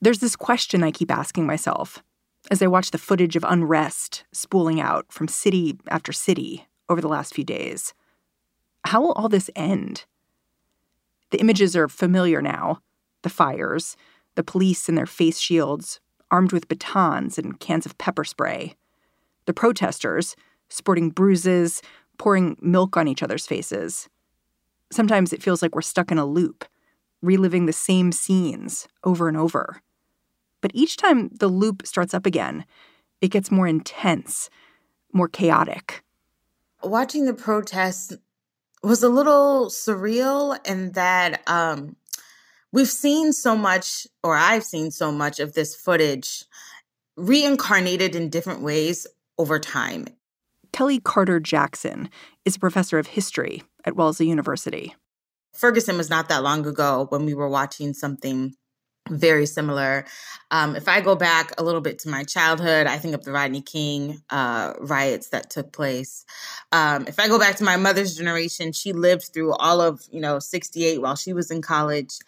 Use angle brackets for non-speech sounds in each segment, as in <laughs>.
There's this question I keep asking myself as I watch the footage of unrest spooling out from city after city over the last few days. How will all this end? The images are familiar now the fires, the police in their face shields, armed with batons and cans of pepper spray, the protesters sporting bruises, pouring milk on each other's faces. Sometimes it feels like we're stuck in a loop, reliving the same scenes over and over. But each time the loop starts up again, it gets more intense, more chaotic. Watching the protests was a little surreal in that um, we've seen so much, or I've seen so much of this footage reincarnated in different ways over time. Kelly Carter Jackson is a professor of history at Wellesley University. Ferguson was not that long ago when we were watching something very similar. Um, if I go back a little bit to my childhood, I think of the Rodney King uh, riots that took place. Um, if I go back to my mother's generation, she lived through all of you know '68 while she was in college,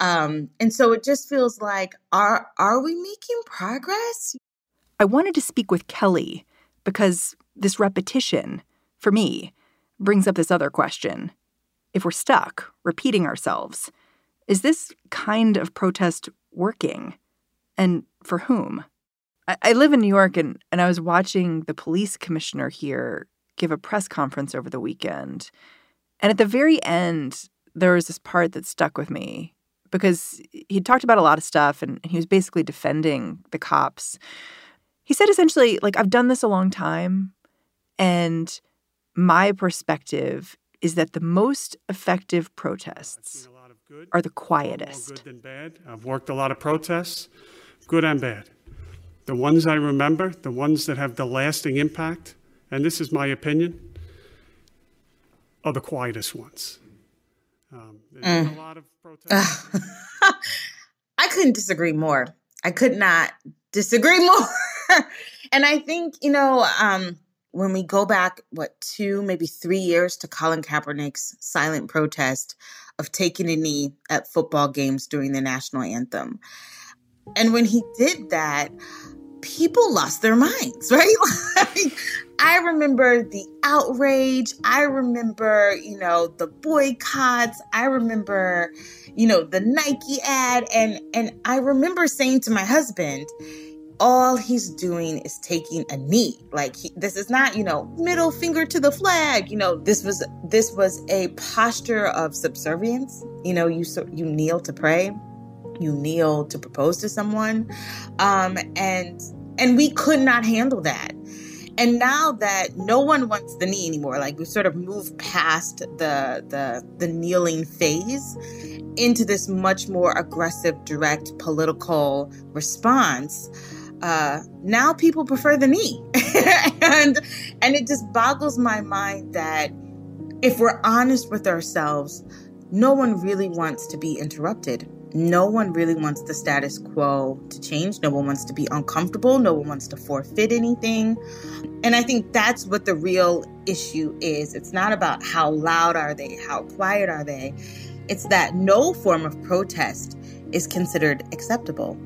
um, and so it just feels like are are we making progress? I wanted to speak with Kelly because this repetition, for me, brings up this other question: If we're stuck repeating ourselves is this kind of protest working? And for whom? I, I live in New York and, and I was watching the police commissioner here give a press conference over the weekend. And at the very end, there was this part that stuck with me because he talked about a lot of stuff and, and he was basically defending the cops. He said essentially, like, I've done this a long time, and my perspective is that the most effective protests are the quietest. Good than bad. I've worked a lot of protests, good and bad. The ones I remember, the ones that have the lasting impact, and this is my opinion, are the quietest ones. Um, mm. a lot of <laughs> protests. I couldn't disagree more. I could not disagree <laughs> more. and I think, you know, um, when we go back, what, two, maybe three years to Colin Kaepernick's silent protest of taking a knee at football games during the national anthem. And when he did that, people lost their minds, <laughs> right? like, I remember the outrage. I remember, you know, the boycotts. I remember, you know, the Nike ad and and I remember saying to my husband, all he's doing is taking a knee. Like he, this is not you know middle finger to the flag. You know this was this was a posture of subservience. You know you you kneel to pray. You kneel to propose to someone. Um and and we could not handle that. And now that no one wants the knee anymore like we sort of moved past the the the kneeling phase into this much more aggressive direct political response uh, now people prefer the knee, <laughs> and and it just boggles my mind that if we're honest with ourselves, no one really wants to be interrupted. No one really wants the status quo to change. No one wants to be uncomfortable. No one wants to forfeit anything. And I think that's what the real issue is. It's not about how loud are they, how quiet are they. It's that no form of protest is considered acceptable.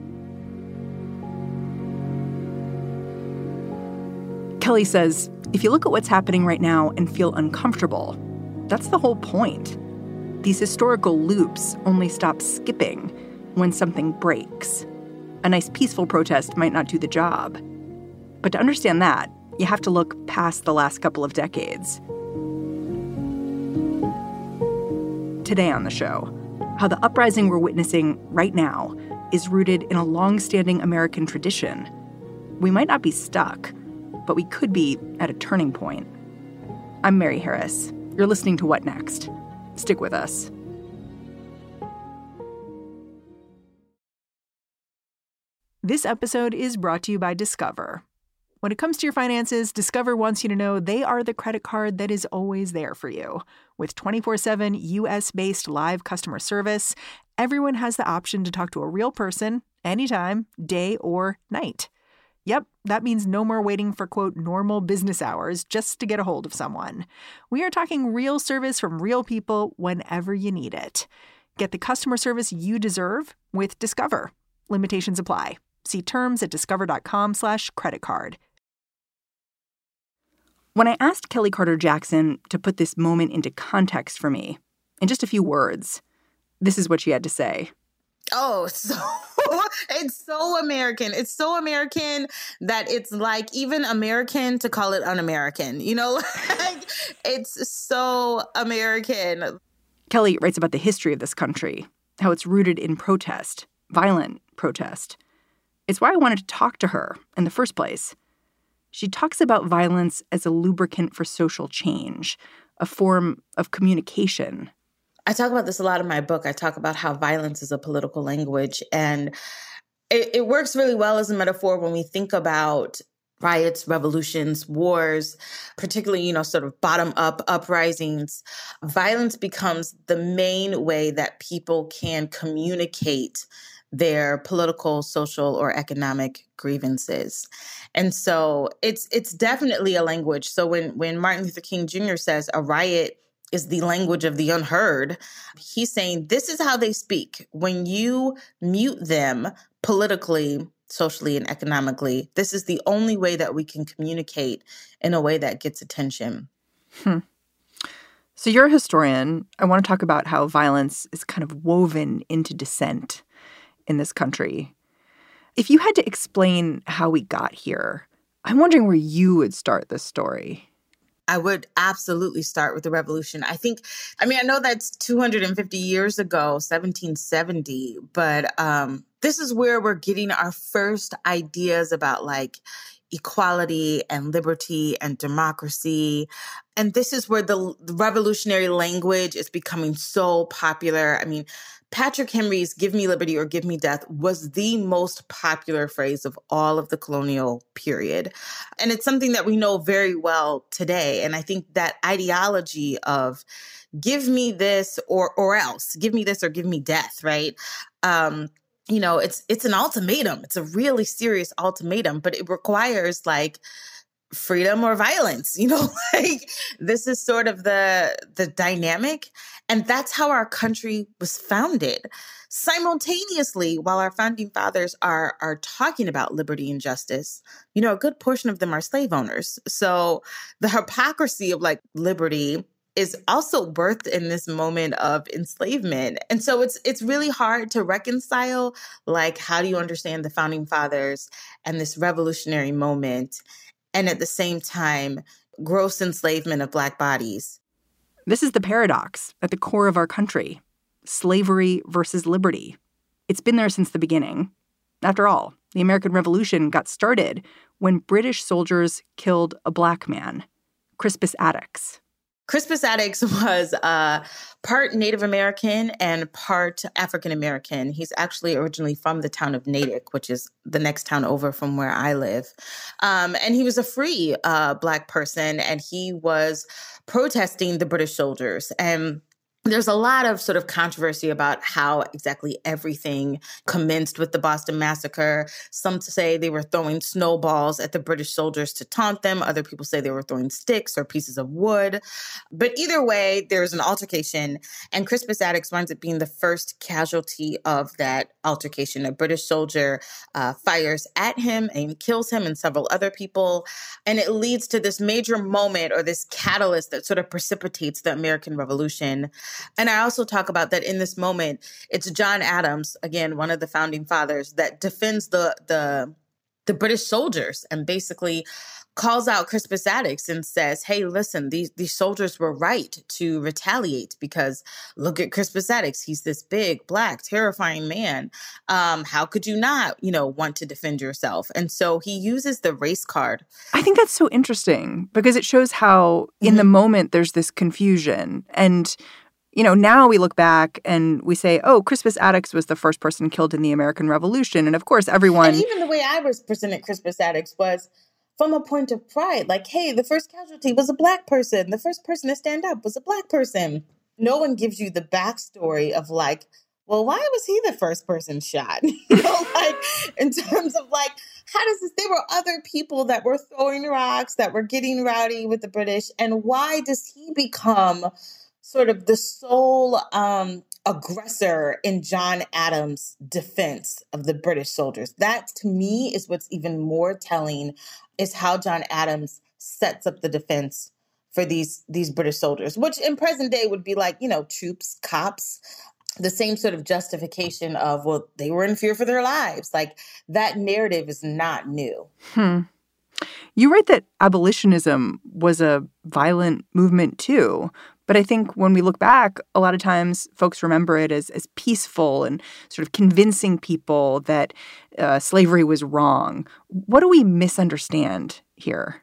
Kelly says if you look at what's happening right now and feel uncomfortable, that's the whole point. These historical loops only stop skipping when something breaks. A nice peaceful protest might not do the job. But to understand that, you have to look past the last couple of decades. Today on the show, how the uprising we're witnessing right now is rooted in a long standing American tradition. We might not be stuck, but we could be at a turning point. I'm Mary Harris. You're listening to What Next? Stick with us. This episode is brought to you by Discover. When it comes to your finances, Discover wants you to know they are the credit card that is always there for you. With 24 7 US based live customer service, everyone has the option to talk to a real person anytime, day or night. Yep, that means no more waiting for quote normal business hours just to get a hold of someone. We are talking real service from real people whenever you need it. Get the customer service you deserve with Discover. Limitations apply. See terms at discover.com/slash credit card. When I asked Kelly Carter Jackson to put this moment into context for me, in just a few words, this is what she had to say. Oh, <laughs> so it's so American. It's so American that it's like even American to call it un-American. You know, <laughs> like it's so American. Kelly writes about the history of this country, how it's rooted in protest, violent protest. It's why I wanted to talk to her in the first place. She talks about violence as a lubricant for social change, a form of communication I talk about this a lot in my book. I talk about how violence is a political language, and it, it works really well as a metaphor when we think about riots, revolutions, wars, particularly, you know, sort of bottom up uprisings, violence becomes the main way that people can communicate their political, social, or economic grievances. And so it's it's definitely a language. So when when Martin Luther King Jr. says a riot is the language of the unheard. He's saying this is how they speak. When you mute them politically, socially, and economically, this is the only way that we can communicate in a way that gets attention. Hmm. So, you're a historian. I want to talk about how violence is kind of woven into dissent in this country. If you had to explain how we got here, I'm wondering where you would start this story. I would absolutely start with the revolution. I think, I mean, I know that's 250 years ago, 1770, but um, this is where we're getting our first ideas about like equality and liberty and democracy. And this is where the, the revolutionary language is becoming so popular. I mean, Patrick Henry's Give Me Liberty or Give Me Death was the most popular phrase of all of the colonial period. And it's something that we know very well today. And I think that ideology of give me this or or else, give me this or give me death, right? Um, you know, it's it's an ultimatum. It's a really serious ultimatum, but it requires like freedom or violence you know <laughs> like this is sort of the the dynamic. And that's how our country was founded. Simultaneously while our founding fathers are are talking about liberty and justice you know a good portion of them are slave owners. So the hypocrisy of like liberty is also birthed in this moment of enslavement. And so it's it's really hard to reconcile like how do you understand the founding fathers and this revolutionary moment and at the same time, gross enslavement of Black bodies. This is the paradox at the core of our country slavery versus liberty. It's been there since the beginning. After all, the American Revolution got started when British soldiers killed a black man, Crispus Attucks. Crispus Attucks <laughs> was uh, part Native American and part African American. He's actually originally from the town of Natick, which is the next town over from where I live. Um, and he was a free uh, Black person, and he was protesting the British soldiers. And there's a lot of sort of controversy about how exactly everything commenced with the Boston Massacre. Some say they were throwing snowballs at the British soldiers to taunt them. Other people say they were throwing sticks or pieces of wood. But either way, there's an altercation, and Crispus Attucks winds up being the first casualty of that altercation. A British soldier uh, fires at him and kills him and several other people. And it leads to this major moment or this catalyst that sort of precipitates the American Revolution. And I also talk about that in this moment, it's John Adams, again, one of the founding fathers, that defends the the the British soldiers and basically calls out Crispus Attucks and says, "Hey, listen, these these soldiers were right to retaliate because look at Crispus Attucks. He's this big, black, terrifying man. Um, how could you not, you know, want to defend yourself?" And so he uses the race card. I think that's so interesting because it shows how in mm-hmm. the moment there's this confusion and you know, now we look back and we say, oh, Crispus Attucks was the first person killed in the American Revolution. And of course, everyone. And even the way I was presented Crispus Attucks was from a point of pride. Like, hey, the first casualty was a black person. The first person to stand up was a black person. No one gives you the backstory of like well, why was he the first person shot? <laughs> you know, like in terms of like, how does this? There were other people that were throwing rocks, that were getting rowdy with the British, and why does he become sort of the sole um, aggressor in John Adams' defense of the British soldiers? That to me is what's even more telling is how John Adams sets up the defense for these these British soldiers, which in present day would be like you know troops, cops, the same sort of justification of well they were in fear for their lives. Like that narrative is not new. Hmm. You write that abolitionism was a violent movement too, but I think when we look back, a lot of times folks remember it as, as peaceful and sort of convincing people that uh, slavery was wrong. What do we misunderstand here?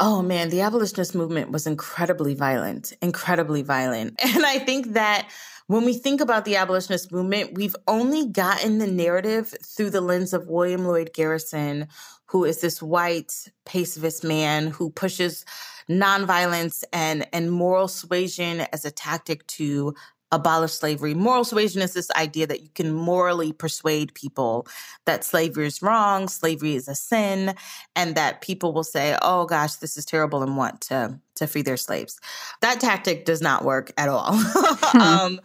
Oh man, the abolitionist movement was incredibly violent, incredibly violent. <laughs> And I think that when we think about the abolitionist movement, we've only gotten the narrative through the lens of William Lloyd Garrison, who is this white pacifist man who pushes nonviolence and, and moral suasion as a tactic to abolish slavery. Moral suasion is this idea that you can morally persuade people that slavery is wrong, slavery is a sin, and that people will say, "Oh gosh, this is terrible," and want to to free their slaves. That tactic does not work at all. <laughs> Hmm. um,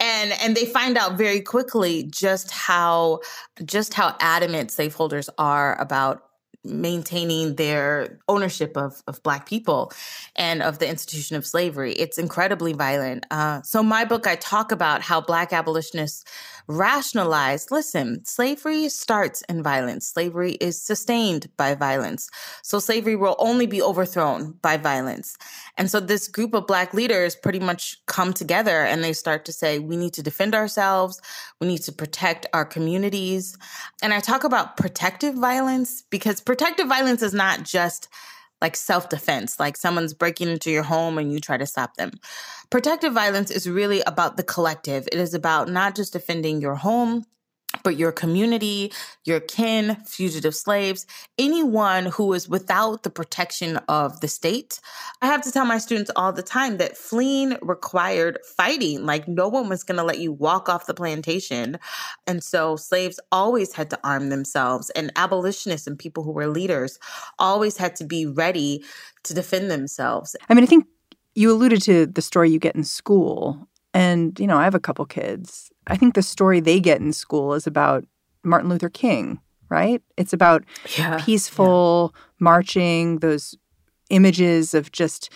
and and they find out very quickly just how just how adamant slaveholders are about maintaining their ownership of, of Black people and of the institution of slavery. It's incredibly violent. Uh, so, my book, I talk about how Black abolitionists rationalized listen, slavery starts in violence, slavery is sustained by violence. So, slavery will only be overthrown by violence. And so, this group of Black leaders pretty much come together and they start to say, we need to defend ourselves, we need to protect our communities. And I talk about protective violence because protective violence is not just like self defense, like someone's breaking into your home and you try to stop them. Protective violence is really about the collective. It is about not just defending your home, but your community, your kin, fugitive slaves, anyone who is without the protection of the state. I have to tell my students all the time that fleeing required fighting. Like, no one was going to let you walk off the plantation. And so slaves always had to arm themselves, and abolitionists and people who were leaders always had to be ready to defend themselves. I mean, I think you alluded to the story you get in school. And, you know, I have a couple kids I think the story they get in school is about Martin Luther King, right? It's about yeah, peaceful yeah. marching, those images of just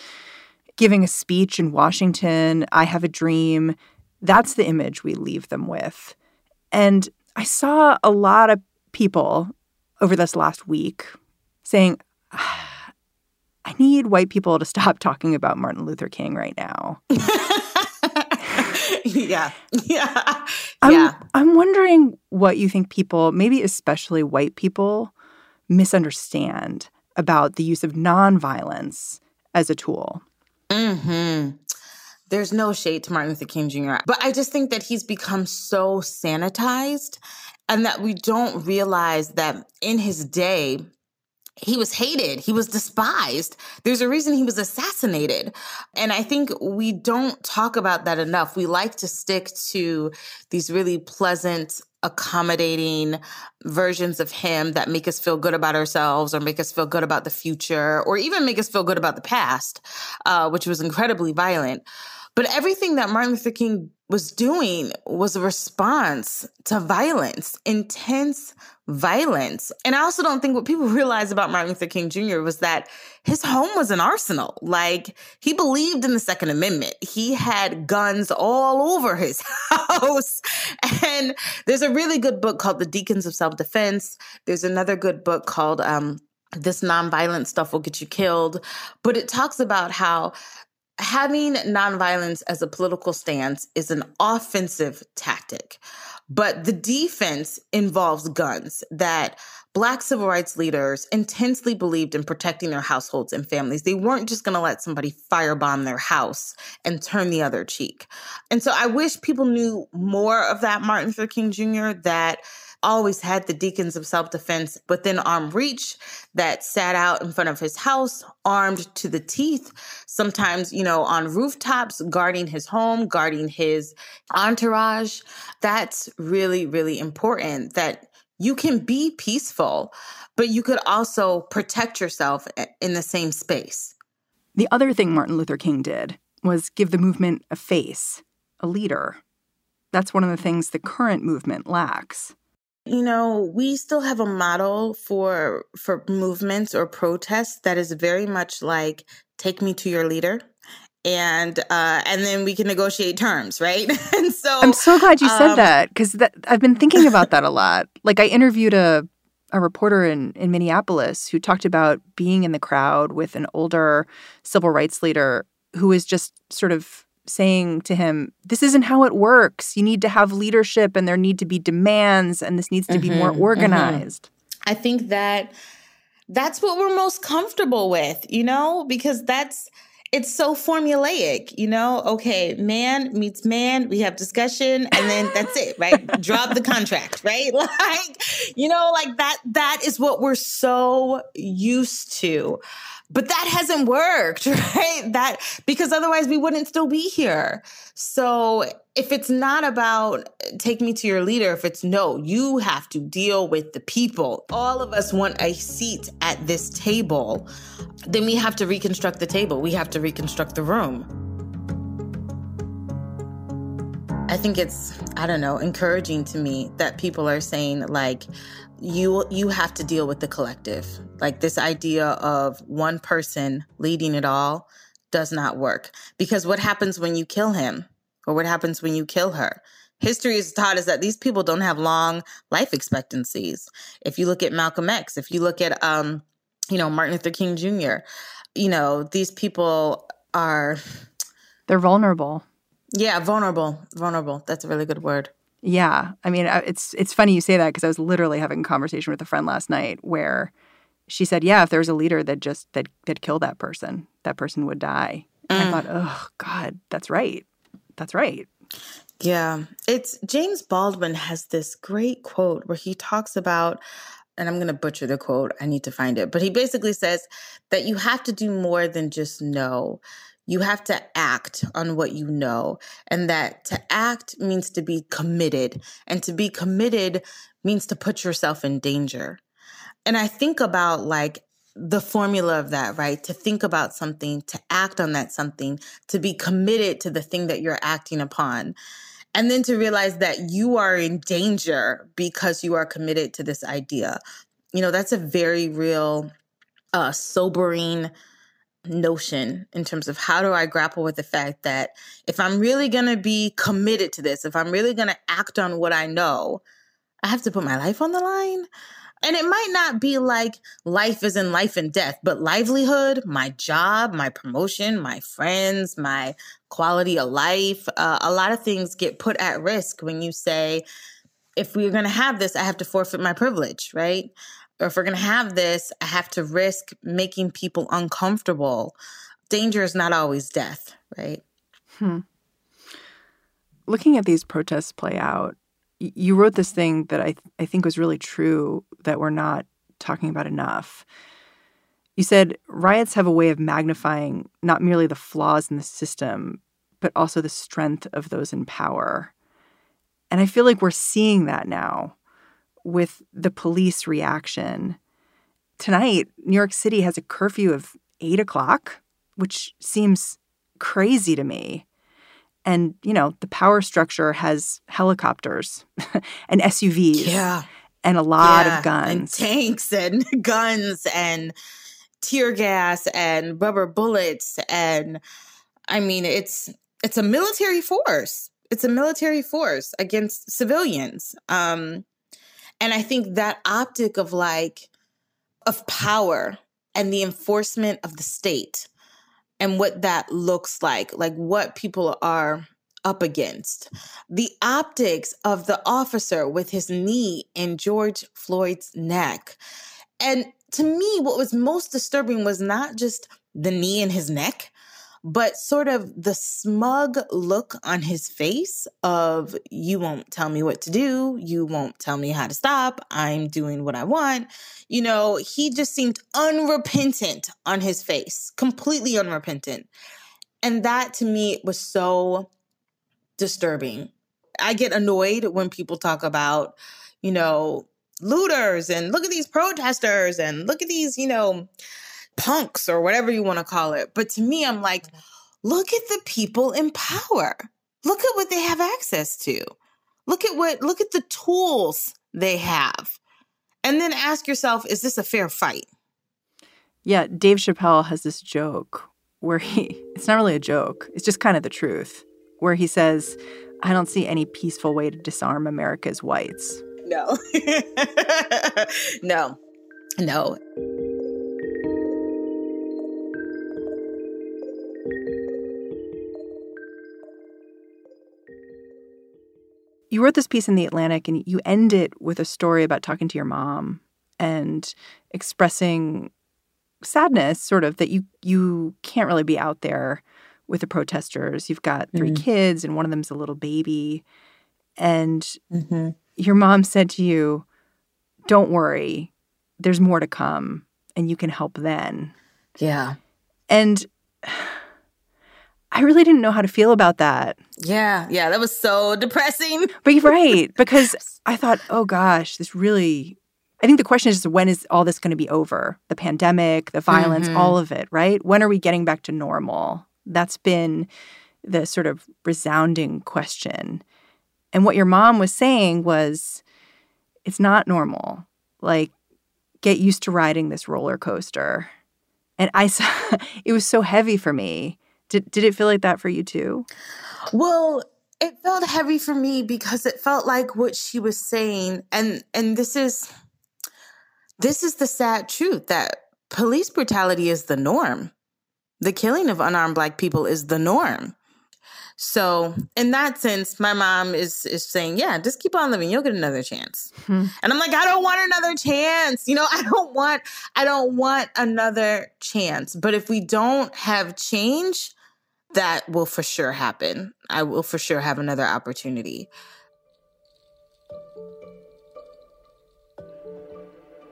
giving a speech in Washington, I have a dream. That's the image we leave them with. And I saw a lot of people over this last week saying, ah, I need white people to stop <laughs> talking about Martin Luther King right now. <laughs> <laughs> yeah. Yeah. I'm, yeah. I'm wondering what you think people, maybe especially white people, misunderstand about the use of nonviolence as a tool. Hmm. There's no shade to Martin Luther King Jr., but I just think that he's become so sanitized, and that we don't realize that in his day, he was hated. He was despised. There's a reason he was assassinated. And I think we don't talk about that enough. We like to stick to these really pleasant, accommodating versions of him that make us feel good about ourselves or make us feel good about the future or even make us feel good about the past, uh, which was incredibly violent. But everything that Martin Luther King was doing was a response to violence, intense violence. And I also don't think what people <laughs> realize about Martin Luther King Jr. was that his home was an arsenal. Like he believed in the Second Amendment. He had guns all over his <laughs> house. And there's a really good book called The Deacons of Self Defense. There's another good book called um, This Nonviolent Stuff Will Get You Killed. But it talks about how having nonviolence as a political stance is an offensive tactic. But the defense involves guns that Black civil rights leaders intensely believed in protecting their households and families. They weren't just going to let somebody firebomb their house and turn the other cheek. And so I wish people knew more of that Martin Luther King Jr., that always had the deacons of self defense within arm reach that sat out in front of his house, armed to the teeth, sometimes, you know, on rooftops, guarding his home, guarding his entourage. That's really, really important that you can be peaceful, but you could also protect yourself in the same space. The other thing Martin Luther King did was give the movement a face, a leader. That's one of the things the current movement lacks. You know, we still have a model for for movements or protests that is very much like take me to your leader and uh, and then we can negotiate terms, right? <laughs> and so I'm so glad you said um, that because I've been thinking about that a <laughs> lot. Like I interviewed a a reporter in in Minneapolis who talked about being in the crowd with an older civil rights leader who was just sort of saying to him, This isn't how it works. You need to have leadership and there need to be demands and this needs to mm-hmm, be more mm-hmm, organized. Mm-hmm. I think that that's what we're most comfortable with, you know, because that's it's so formulaic, you know? Okay, man meets man, we have discussion, and then that's it, right? <laughs> Drop the contract, right? <laughs> Like, you know, like that, that is what we're so used to. But that hasn't worked, <laughs> right? That because otherwise we wouldn't still be here. So if it's not about eh, take me to your leader, if it's no, you have to deal with the people. All of us want a seat at this table. Then we have to reconstruct the table. We have to reconstruct the room. I think it's I don't know, encouraging to me that people are saying like you you have to deal with the collective. Like this idea of one person leading it all does not work. Because what happens when you kill him or what happens when you kill her? History has taught us that these people don't have long life expectancies. If you look at Malcolm X, if you look at um, you know, Martin Luther King Jr., you know, these people are they're vulnerable. Yeah, vulnerable. Vulnerable. That's a really good word. Yeah, I mean, uh, it's it's funny you say that because I was literally having a conversation with a friend last night where she said, "Yeah, if there was a leader that just that that killed that person, that person would die." Mm. I thought, "Oh God, that's right, that's right." Yeah, it's James Baldwin has this great quote where he talks about and I'm going to butcher the quote. I need to find it. But he basically says that you have to do more than just know you have to act on what you know. And that to act means to be committed. And to be committed means to put yourself in danger. And I think about like the formula of that, right? To think about something, to act on that something, to be committed to the thing that you're acting upon. And then to realize that you are in danger because you are committed to this idea. You know, that's a very real, uh, sobering, notion in terms of how do I grapple with the fact that if I'm really going to be committed to this, if I'm really going to act on what I know, I have to put my life on the line. And it might not be like life is in life and death, but livelihood, my job, my promotion, my friends, my quality of life, uh, a lot of things get put at risk when you say, if we're going to have this, I have to forfeit my privilege, right? Or if we're going to have this, I have to risk making people uncomfortable. Danger is not always death, right? Hmm. Looking at these protests play out, you wrote this thing that I, th- I think was really true that we're not talking about enough. You said riots have a way of magnifying not merely the flaws in the system, but also the strength of those in power. And I feel like we're seeing that now with the police reaction. Tonight, New York City has a curfew of eight o'clock, which seems crazy to me. And, you know, the power structure has helicopters <laughs> and SUVs. Yeah. And a lot yeah, of guns. And tanks and <laughs> guns and tear gas and rubber bullets. And I mean, it's it's a military force. It's a military force against civilians. Um, and I think that optic of like, of power and the enforcement of the state and what that looks like, like what people are up against. The optics of the officer with his knee in George Floyd's neck. And to me, what was most disturbing was not just the knee in his neck, but sort of the smug look on his face of, you won't tell me what to do. You won't tell me how to stop. I'm doing what I want. You know, he just seemed unrepentant on his face, completely unrepentant. And that to me was so disturbing. I get annoyed when people talk about, you know, looters and look at these protesters and look at these, you know, punks or whatever you want to call it. But to me, I'm like, mm-hmm. look at the people in power. Look at what they have access to. Look at what, look at the tools they have. And then ask yourself, is this a fair fight? Yeah, Dave Chappelle has this joke where he, it's not really a joke, it's just kind of the truth, where he says, I don't see any peaceful way to disarm America's whites. No. <laughs> no. No. You wrote this piece in The Atlantic and you end it with a story about talking to your mom and expressing sadness, sort of, that you you can't really be out there with the protesters. You've got 3 mm-hmm. kids and one of them's a little baby. And mm-hmm. your mom said to you, Don't worry, there's more to come and you can help then. Yeah. And I really didn't know how to feel about that. Yeah, yeah, that was so depressing. <laughs> But you're right, because I thought, oh gosh, this really. I think the question is when is all this going to be over? The pandemic, the violence, mm-hmm. all of it, right? When are we getting back to normal? That's been the sort of resounding question. And what your mom was saying was it's not normal. Like, get used to riding this roller coaster. And I saw <laughs> it was so heavy for me did did it feel like that for you too? Well, it felt heavy for me because it felt like what she was saying and and this is this is the sad truth that police brutality is the norm. The killing of unarmed black people is the norm. So in that sense, my mom is is saying, yeah, just keep on living. You'll get another chance. Hmm. And I'm like, I don't want another chance. You know, <laughs> I don't want I don't want another chance. But if we don't have change, that will for sure happen. I will for sure have another opportunity.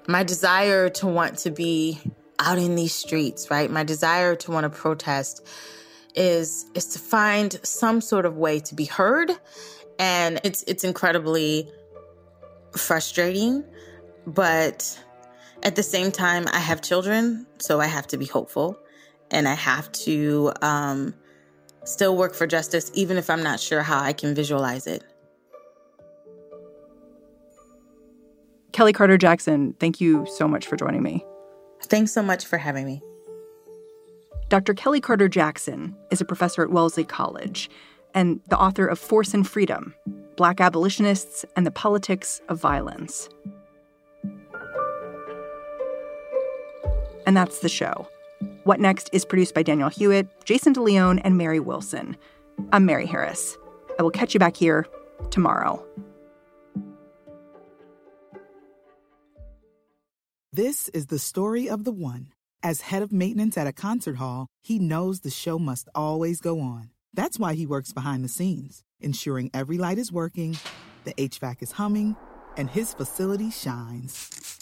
My desire to want to be out in these streets, right? My desire to want to protest is is to find some sort of way to be heard and it's it's incredibly frustrating but at the same time I have children so I have to be hopeful and I have to um, still work for justice even if I'm not sure how I can visualize it. Kelly Carter Jackson, thank you so much for joining me. Thanks so much for having me. Dr. Kelly Carter Jackson is a professor at Wellesley College and the author of Force and Freedom Black Abolitionists and the Politics of Violence. And that's the show. What Next is produced by Daniel Hewitt, Jason DeLeon, and Mary Wilson. I'm Mary Harris. I will catch you back here tomorrow. This is the story of the one. As head of maintenance at a concert hall, he knows the show must always go on. That's why he works behind the scenes, ensuring every light is working, the HVAC is humming, and his facility shines.